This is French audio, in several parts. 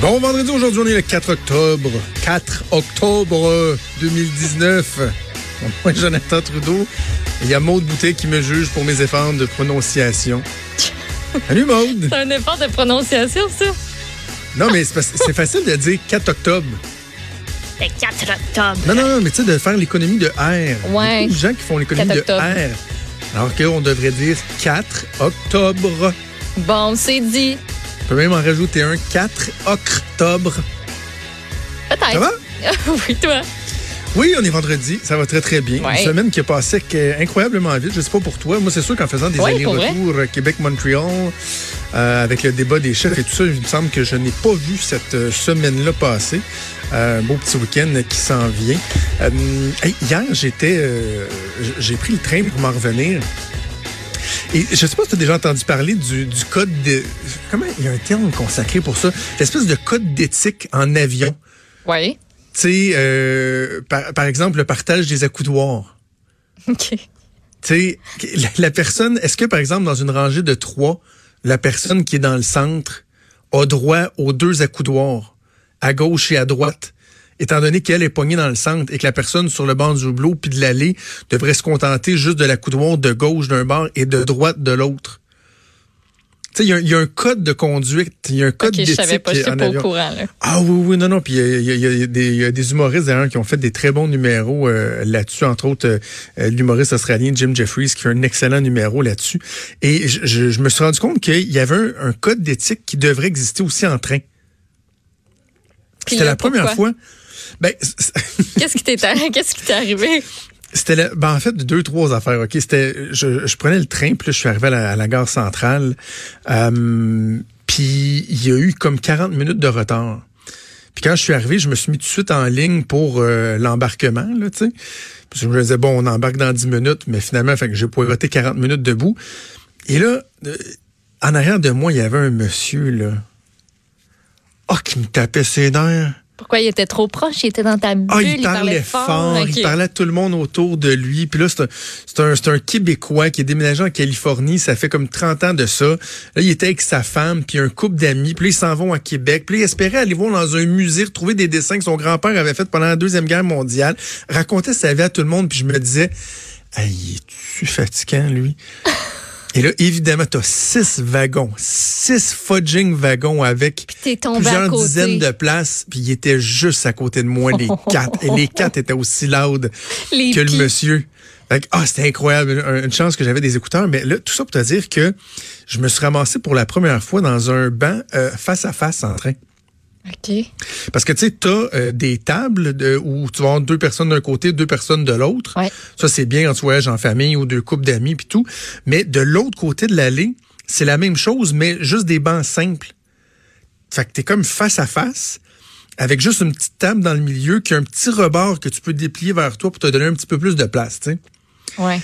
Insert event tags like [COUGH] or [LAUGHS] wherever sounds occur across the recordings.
Bon vendredi, aujourd'hui on est le 4 octobre. 4 octobre 2019. Moi, Jonathan Trudeau. Il y a Maude Boutet qui me juge pour mes efforts de prononciation. Salut Maude. C'est un effort de prononciation, ça? Non, mais c'est facile de dire 4 octobre. Le 4 octobre. Non, non, non, mais tu sais, de faire l'économie de R. Ouais. Il y a beaucoup de gens qui font l'économie de R. Alors qu'on devrait dire 4 octobre. Bon, c'est dit. On peut même en rajouter un 4 octobre. Peut-être. Ça va? [LAUGHS] oui, toi. Oui, on est vendredi. Ça va très, très bien. Ouais. Une semaine qui a passé incroyablement vite. Je sais pas pour toi. Moi, c'est sûr qu'en faisant des Ouais, allers-retours euh, Québec-Montréal, euh, avec le débat des chefs et tout ça, il me semble que je n'ai pas vu cette euh, semaine-là passer. Euh, un beau petit week-end qui s'en vient. Euh, hey, hier, j'étais, j'ai pris le train pour m'en revenir. Et je sais pas si tu as déjà entendu parler du, du code de... Comment? Il y a un terme consacré pour ça. L'espèce de code d'éthique en avion. Oui. Tu sais, euh, par, par exemple, le partage des accoudoirs. [LAUGHS] OK. Tu sais, la, la personne, est-ce que par exemple, dans une rangée de trois, la personne qui est dans le centre a droit aux deux accoudoirs, à gauche et à droite, étant donné qu'elle est poignée dans le centre et que la personne sur le banc du hublot puis de l'allée devrait se contenter juste de l'accoudoir de gauche d'un bord et de droite de l'autre. Tu sais, il y, a- il y a un code de conduite, il y a un code OK, je savais pas, je pas au courant, là. Ah oui, oui, non, non. Puis il y, y y a des- il y a des humoristes d'ailleurs qui ont fait des très bons numéros euh, là-dessus, entre autres euh, euh, l'humoriste australien Jim Jeffries qui fait un excellent numéro là-dessus. Et je, je- je me suis rendu compte qu'il y avait un, un code d'éthique qui devrait exister aussi en train. C'était la première fois. Ben, [LAUGHS] Qu'est-ce qui t'est qu'est-ce qui t'est arrivé? C'était la- ben, en fait deux trois affaires. Ok, c'était je, je prenais le train puis là, je suis arrivé à la, à la gare centrale. Euh, puis il y a eu comme 40 minutes de retard. Puis quand je suis arrivé, je me suis mis tout de suite en ligne pour euh, l'embarquement là, tu sais. Puis je me disais bon, on embarque dans 10 minutes, mais finalement fait que j'ai poireauté 40 minutes debout. Et là euh, en arrière de moi, il y avait un monsieur là. Oh, qui me tapait ses nerfs. Pourquoi il était trop proche? Il était dans ta bulle, Ah, il parlait fort. il parlait à tout le monde autour de lui. Puis là, c'est un, c'est un, un Québécois qui est déménagé en Californie. Ça fait comme 30 ans de ça. Là, il était avec sa femme, puis un couple d'amis. Puis là, ils s'en vont à Québec. Puis là, il espérait aller voir dans un musée, retrouver des dessins que son grand-père avait fait pendant la Deuxième Guerre mondiale. Racontait sa vie à tout le monde. Puis je me disais, hey, es-tu fatigant, lui? Et là, évidemment, t'as six wagons, six fudging wagons avec tombé plusieurs dizaines de places, puis il était juste à côté de moi, les [LAUGHS] quatre. Et les quatre étaient aussi loud Les que le monsieur. Ah, c'était incroyable. Une, une chance que j'avais des écouteurs. Mais là, tout ça pour te dire que je me suis ramassé pour la première fois dans un banc euh, face à face en train. OK. Parce que tu sais, tu as des tables de, où tu vas avoir deux personnes d'un côté, deux personnes de l'autre. Ouais. Ça, c'est bien quand tu voyages en famille ou deux couples d'amis puis tout. Mais de l'autre côté de l'allée, c'est la même chose, mais juste des bancs simples. Fait que t'es comme face à face, avec juste une petite table dans le milieu, qui a un petit rebord que tu peux déplier vers toi pour te donner un petit peu plus de place, tu sais. Ouais.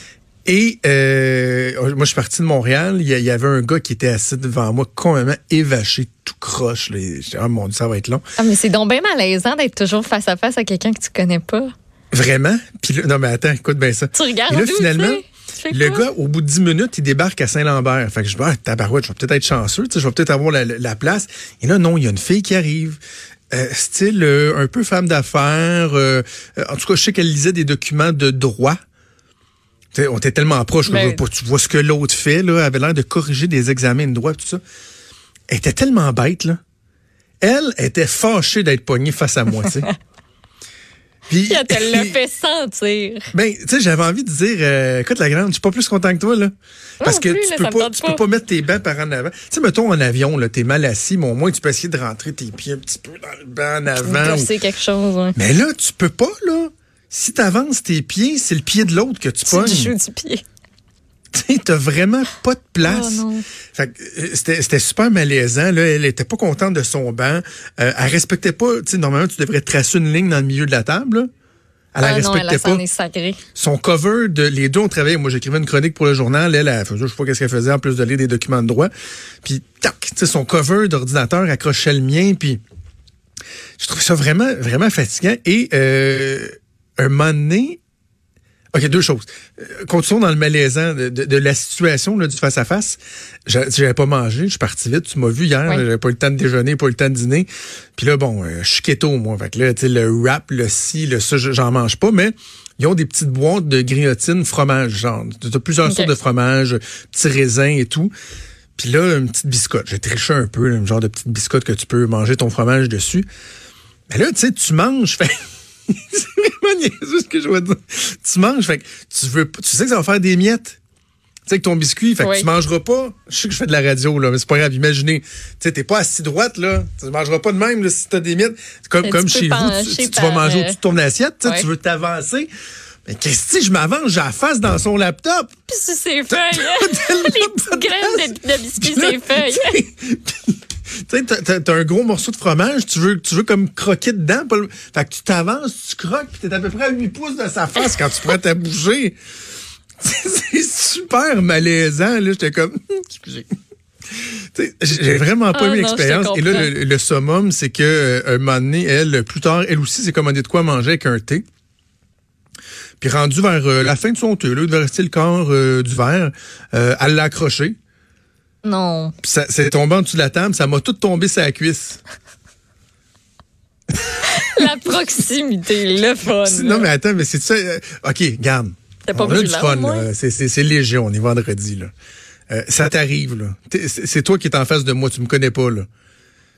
Et euh, moi, je suis parti de Montréal. Il y, avait un gars qui était assis devant moi, complètement évaché, tout croche. j'ai dit, Oh mon Dieu, ça va être long. Ah, mais c'est donc bien malaisant d'être toujours face à face à quelqu'un que tu connais pas. Vraiment? Puis là, non, mais attends, écoute bien ça. Tu regardes Et là, finalement, le quoi? gars, au bout de 10 minutes, il débarque à Saint-Lambert. Fait que je dis, ah, tabarouette, je vais peut-être être chanceux, tu sais, je vais peut-être avoir la, la- la place. Et là, non, il y a une fille qui arrive. Euh, style euh, un peu femme d'affaires. euh, euh, en tout cas, je sais qu'elle lisait des documents de droit. On était tellement proche que Ben- pas- tu vois ce que l'autre fait, là, elle avait l'air de corriger des examens de droit, tout ça. Elle était tellement bête, là. Elle était fâchée d'être pognée face à moi, tu sais. [LAUGHS] Puis- Elle te l'a fait sentir. ben, tu sais, j'avais envie de dire, euh, écoute, la grande, je suis pas plus content que toi, là. Parce non que plus, tu là, peux pas, tu pas. peux pas mettre tes bancs par en avant. Tu sais, mettons en avion, là, t'es mal assis, mais au moins tu peux essayer de rentrer tes pieds un petit peu dans le banc en avant. ou- quelque chose, ouais. Mais là, tu peux pas, là. Si t'avances tes pieds, c'est le pied de l'autre que tu Tu pognes. joues du pied. [LAUGHS] Tu t'as vraiment pas de place. Oh non. Fait que, euh, c'était, super malaisant. Là, elle était pas contente de son banc. Euh, elle respectait pas. Tu normalement, tu devrais tracer une ligne dans le milieu de la table. là. Elle la Ah non, elle respectait a s'en pas. est sacrée. Son cover de les deux on travaillait. Moi, j'écrivais une chronique pour le journal. Elle, elle je sais pas qu'est-ce qu'elle faisait en plus de lire des documents de droit. Puis tac, tu son cover d'ordinateur accrochait le mien. Puis je trouve ça vraiment, vraiment fatigant. Et euh, un moment donné, OK, deux choses. Euh, Continuons dans le malaisant de, de, de la situation là, du face-à-face. J'a- J'avais pas mangé, je suis parti vite. Tu m'as vu hier, Oui. j'avais pas eu le temps de déjeuner, pas eu le temps de dîner. Puis là, bon, euh, je suis keto, moi. Fait que là, tu sais, le wrap, le ci, le ça, je- j'en mange pas, mais ils ont des petites boîtes de grignotine fromage, genre. Tu as plusieurs sortes de fromages, petits raisins et tout. Puis là, une petite biscotte. J'ai triché un peu, là, un genre de petite biscotte que tu peux manger ton fromage dessus. Mais là, tu sais, tu manges, [LAUGHS] fait... [LAUGHS] c'est ce que je veux dire. Tu manges, fait que tu veux tu sais que ça va faire des miettes. Tu sais que ton biscuit, fait que Oui. tu mangeras pas. Je sais que je fais de la radio, là, mais c'est pas grave. Imaginez, tu sais, t'es pas assis droite, là. Tu mangeras pas de même, là, si t'as des miettes. C'est Comme, chez vous, tu, pencher tu- tu vas manger euh, au-dessus de ton assiette, tu veux t'avancer. Mais qu'est-ce que je m'avance, j'ai la face dans son laptop. Puis sur ses [LAUGHS] feuilles, les petites graines de, de biscuits les feuilles. [LAUGHS] Tu sais, t'as- un gros morceau de fromage, tu veux, tu veux comme croquer dedans. Pas le- Fait que tu t'avances, tu croques, puis t'es à peu près à 8 pouces de sa face quand tu prends ta bouchée. [LAUGHS] C'est super malaisant, là. J'étais comme, [LAUGHS] excusez. Tu J'ai vraiment pas Ah eu l'expérience. Et là, le, le summum, c'est que euh, un moment donné, elle, plus tard, elle aussi s'est commandé de quoi manger avec un thé. Puis rendu vers euh, la fin de son thé, là, il devait rester le corps euh, du verre, euh, elle l'a accroché. Non. Puis ça c'est tombé en dessous de la table, ça m'a tout tombé sur la cuisse. [LAUGHS] La proximité, le fun. Non, mais attends, mais c'est ça. euh, OK, garde. T'as pas On a du fun, là. C'est, c'est, c'est léger, on est vendredi, là. Euh, ça t'arrive, là. T'es- c'est toi qui es en face de moi, tu me connais pas, là.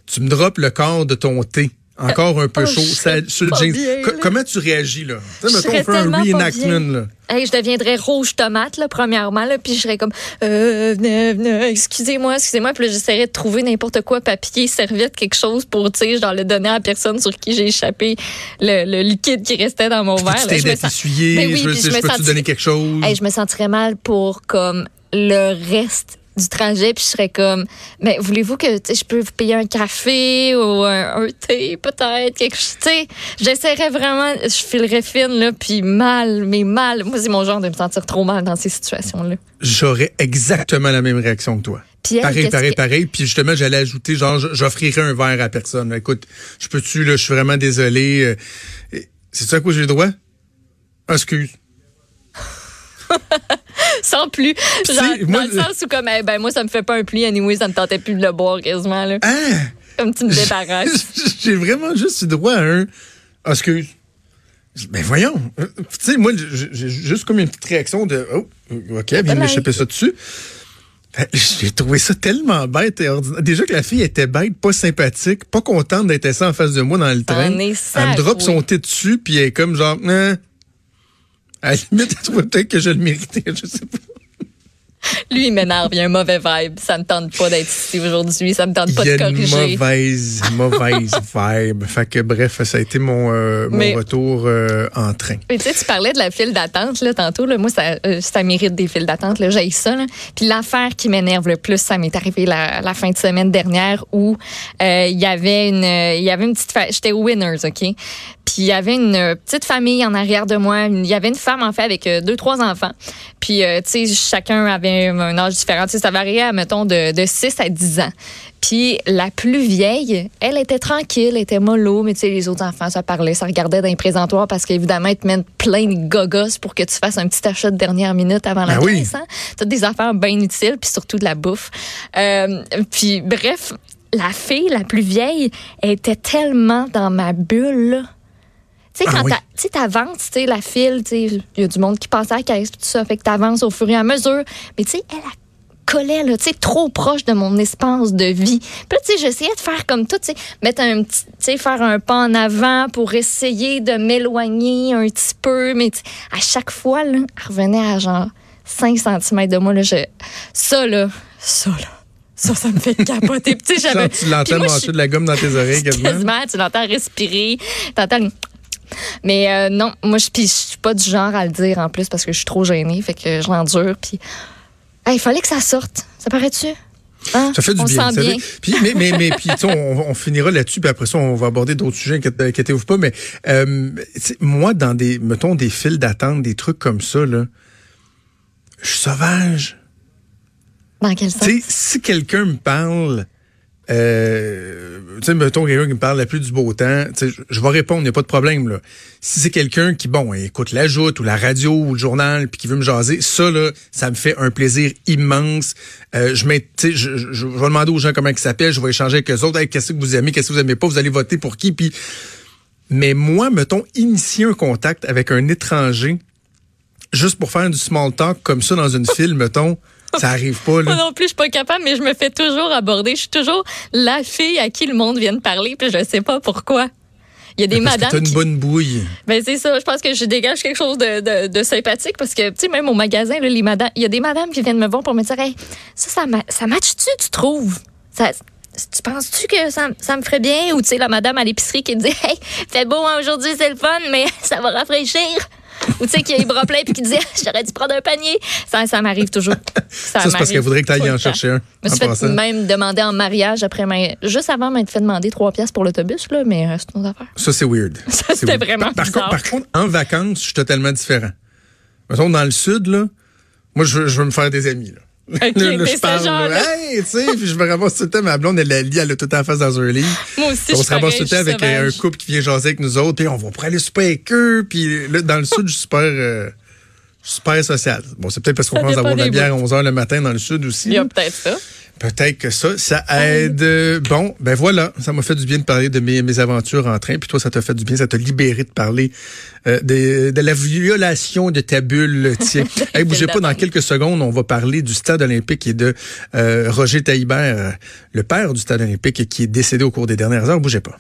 Tu me droppes le corps de ton thé. Encore un peu Oh, chaud. Ça, sur le jeans. bien, comment tu réagis, là? Tu sais, Je mettons, on fait un reenactment, là. Hey, je deviendrais rouge tomate, là, premièrement, là, puis je serais comme, euh, excusez-moi, excusez-moi, puis là, j'essaierais de trouver n'importe quoi, papier, serviette, quelque chose pour, tu sais, genre le donner à la personne sur qui j'ai échappé le, le liquide qui restait dans mon verre. Je me sens-? Ben oui, je je te donner quelque chose? Hey, je me sentirais mal pour comme le reste du trajet puis je serais comme mais voulez-vous que tu sais, je peux vous payer un café ou un, un thé peut-être quelque chose tu sais j'essaierais vraiment je filerais fine là puis mal mais mal moi c'est mon genre de me sentir trop mal dans ces situations là J'aurais exactement la même réaction que toi. Puis elle, pareil, pareil, que- pareil. Puis justement, j'allais ajouter, genre, j'offrirais un verre à personne. Écoute, je peux-tu, là, je suis vraiment désolé. euh, C'est ça à quoi j'ai le droit? Excuse. [LAUGHS] sans plus genre moi, dans le sens où comme eh, ben moi ça me fait pas un pli anyway ça me tentait plus de le boire quasiment là Ah! comme tu me [LAUGHS] débarrasses j'ai vraiment juste eu droit à un. Ah, excuse. Ben voyons. Euh, Tu sais, moi, j'ai juste comme une petite réaction de Oh, OK, de Bye-bye. m'échapper ça dessus. Ben, J'ai trouvé ça tellement bête et ordinaire. Déjà que la fille était bête, pas sympathique, pas contente d'être assise en face de moi dans le train. Elle me drop oui. son thé dessus, puis elle est comme genre, Hein? À la limite, elle trouvait peut-être que je le méritais, je sais pas. Lui il m'énerve il y a un mauvais vibe ça me tente pas d'être ici aujourd'hui ça me tente pas Il y de a une corriger mauvaise, mauvaise [LAUGHS] vibe. Fait que bref, ça a été mon, euh, mon Mais- retour euh, en train. Mais tu sais, tu parlais de la file d'attente là tantôt. Là, moi, ça, euh, ça mérite des files d'attente. Là, j'ai ça. Là. Puis l'affaire qui m'énerve le plus, ça m'est arrivé la, la fin de semaine dernière où il y avait une, il y avait une petite, fa- j'étais au Winners, ok? Puis il y avait une petite famille en arrière de moi. Il y avait une femme en fait avec deux trois enfants. Puis euh, tu sais, chacun avait un âge différent. Tu sais, ça variait, mettons, de, de 6 à 10 ans. Puis la plus vieille, elle était tranquille, elle était mollo, mais tu sais, les autres enfants, ça parlait, ça regardait dans les présentoirs parce qu'évidemment, ils te mettent plein de gogos pour que tu fasses un petit achat de dernière minute avant la Ben oui. Hein? Toutes des affaires bien utiles, puis surtout de la bouffe. Euh, puis bref, la fille, la plus vieille, elle était tellement dans ma bulle, là. Tu sais, Ah quand oui. tu sais, t'avances, tu sais, la file, tu sais, il y a du monde qui passe à la caisse, tout ça, fait que t'avances au fur et à mesure. Mais tu sais, elle, elle collait, là, tu sais, trop proche de mon espace de vie. Puis là, tu sais, j'essayais de faire comme tout, tu sais, mettre un petit, tu sais, faire un pas en avant pour essayer de m'éloigner un petit peu. Mais à chaque fois, là, elle revenait à genre 5 cm de moi, là, je, ça, là, ça, là. Ça, ça me fait capoter. Puis, tu l'entends manger de la gomme dans tes oreilles quasiment. Quasiment, tu l'entends respirer, t'entends Mais euh, non, moi, je je suis pas du genre à le dire en plus parce que je suis trop gênée, fait que je l'endure. Puis, Hey, il fallait que ça sorte. Ça paraît-tu? Hein? Ça fait du On bien. sent. Puis, mais, mais, mais puis, tu sais, on, on finira là-dessus, puis après ça, on va aborder d'autres sujets, inquiétez-vous pas. Mais euh, moi, dans des, mettons, des files d'attente, des trucs comme ça, là, je suis sauvage. Dans quel sens? Tu sais, si quelqu'un me parle, euh, tu sais, mettons quelqu'un qui me parle la pluie du beau temps, tu sais, je vais répondre, il n'y a pas de problème, là. Si c'est quelqu'un qui, bon, écoute la joute ou la radio ou le journal puis qui veut me jaser, ça, là, ça me fait un plaisir immense. Euh, je, mets, je, je, je vais demander aux gens comment ils s'appellent, je vais échanger avec eux autres, qu'est-ce que vous aimez, qu'est-ce que vous aimez pas, vous allez voter pour qui, puis... Mais moi, mettons, initier un contact avec un étranger, juste pour faire du small talk comme ça dans une [LAUGHS] file, mettons, ça arrive pas, là. Moi non plus, je suis pas capable, mais je me fais toujours aborder. Je suis toujours la fille à qui le monde vient de parler, puis je sais pas pourquoi. Il y a des Parce madames. que une qui- bonne bouille. Ben c'est ça, je pense que je dégage quelque chose de, de, de sympathique parce que tu sais même au magasin là, les madames, il y a des madames qui viennent me voir pour me dire hey, ça ça, ça match-tu tu trouves? Ça tu penses-tu que ça, ça me ferait bien? Ou tu sais la madame à l'épicerie qui dit hey, fait beau hein, aujourd'hui, c'est le fun mais [LAUGHS] ça va rafraîchir. Ou tu sais qui a les bras pleins puis qui dit [LAUGHS] j'aurais dû prendre un panier. Ça ça m'arrive toujours. Ça, Ça, c'est parce qu'elle voudrait que tu ailles le en chercher un. Je me suis fait passant. même demander en mariage après ma- juste avant m'être fait demander trois pièces pour l'autobus là, mais euh, c'est une autre affaire. Ça, c'est weird. [LAUGHS] Ça, c'était vraiment par, par bizarre. contre, par contre, en vacances, je suis totalement différent. Mettons, dans le sud, là, moi, je veux, je veux me faire des amis, là. Ok, Là, je parle, genre, hey, tu sais, puis je me ramasse tout le temps, ma blonde, elle la lit, elle a tout le temps en face dans un lit. Moi aussi on je se ramasse tout le temps avec euh, un couple qui vient jaser avec nous autres, puis on va pour aller super avec eux, puis là, dans le sud, je suis super, euh, super social. Bon, c'est peut-être parce qu'on commence à boire de la bière à 11 h le matin dans le sud aussi. Il y a peut-être ça. Peut-être que ça, ça aide. Euh, Bon, ben voilà, ça m'a fait du bien de parler de mes, mes aventures en train, puis toi, ça t'a fait du bien, ça t'a libéré de parler euh, de, de la violation de ta bulle. Tiens, [LAUGHS] hey, bougez pas, dans quelques secondes, on va parler du stade olympique et de euh, Roger Taillibert, le père du stade olympique, qui est décédé au cours des dernières heures. Bougez pas.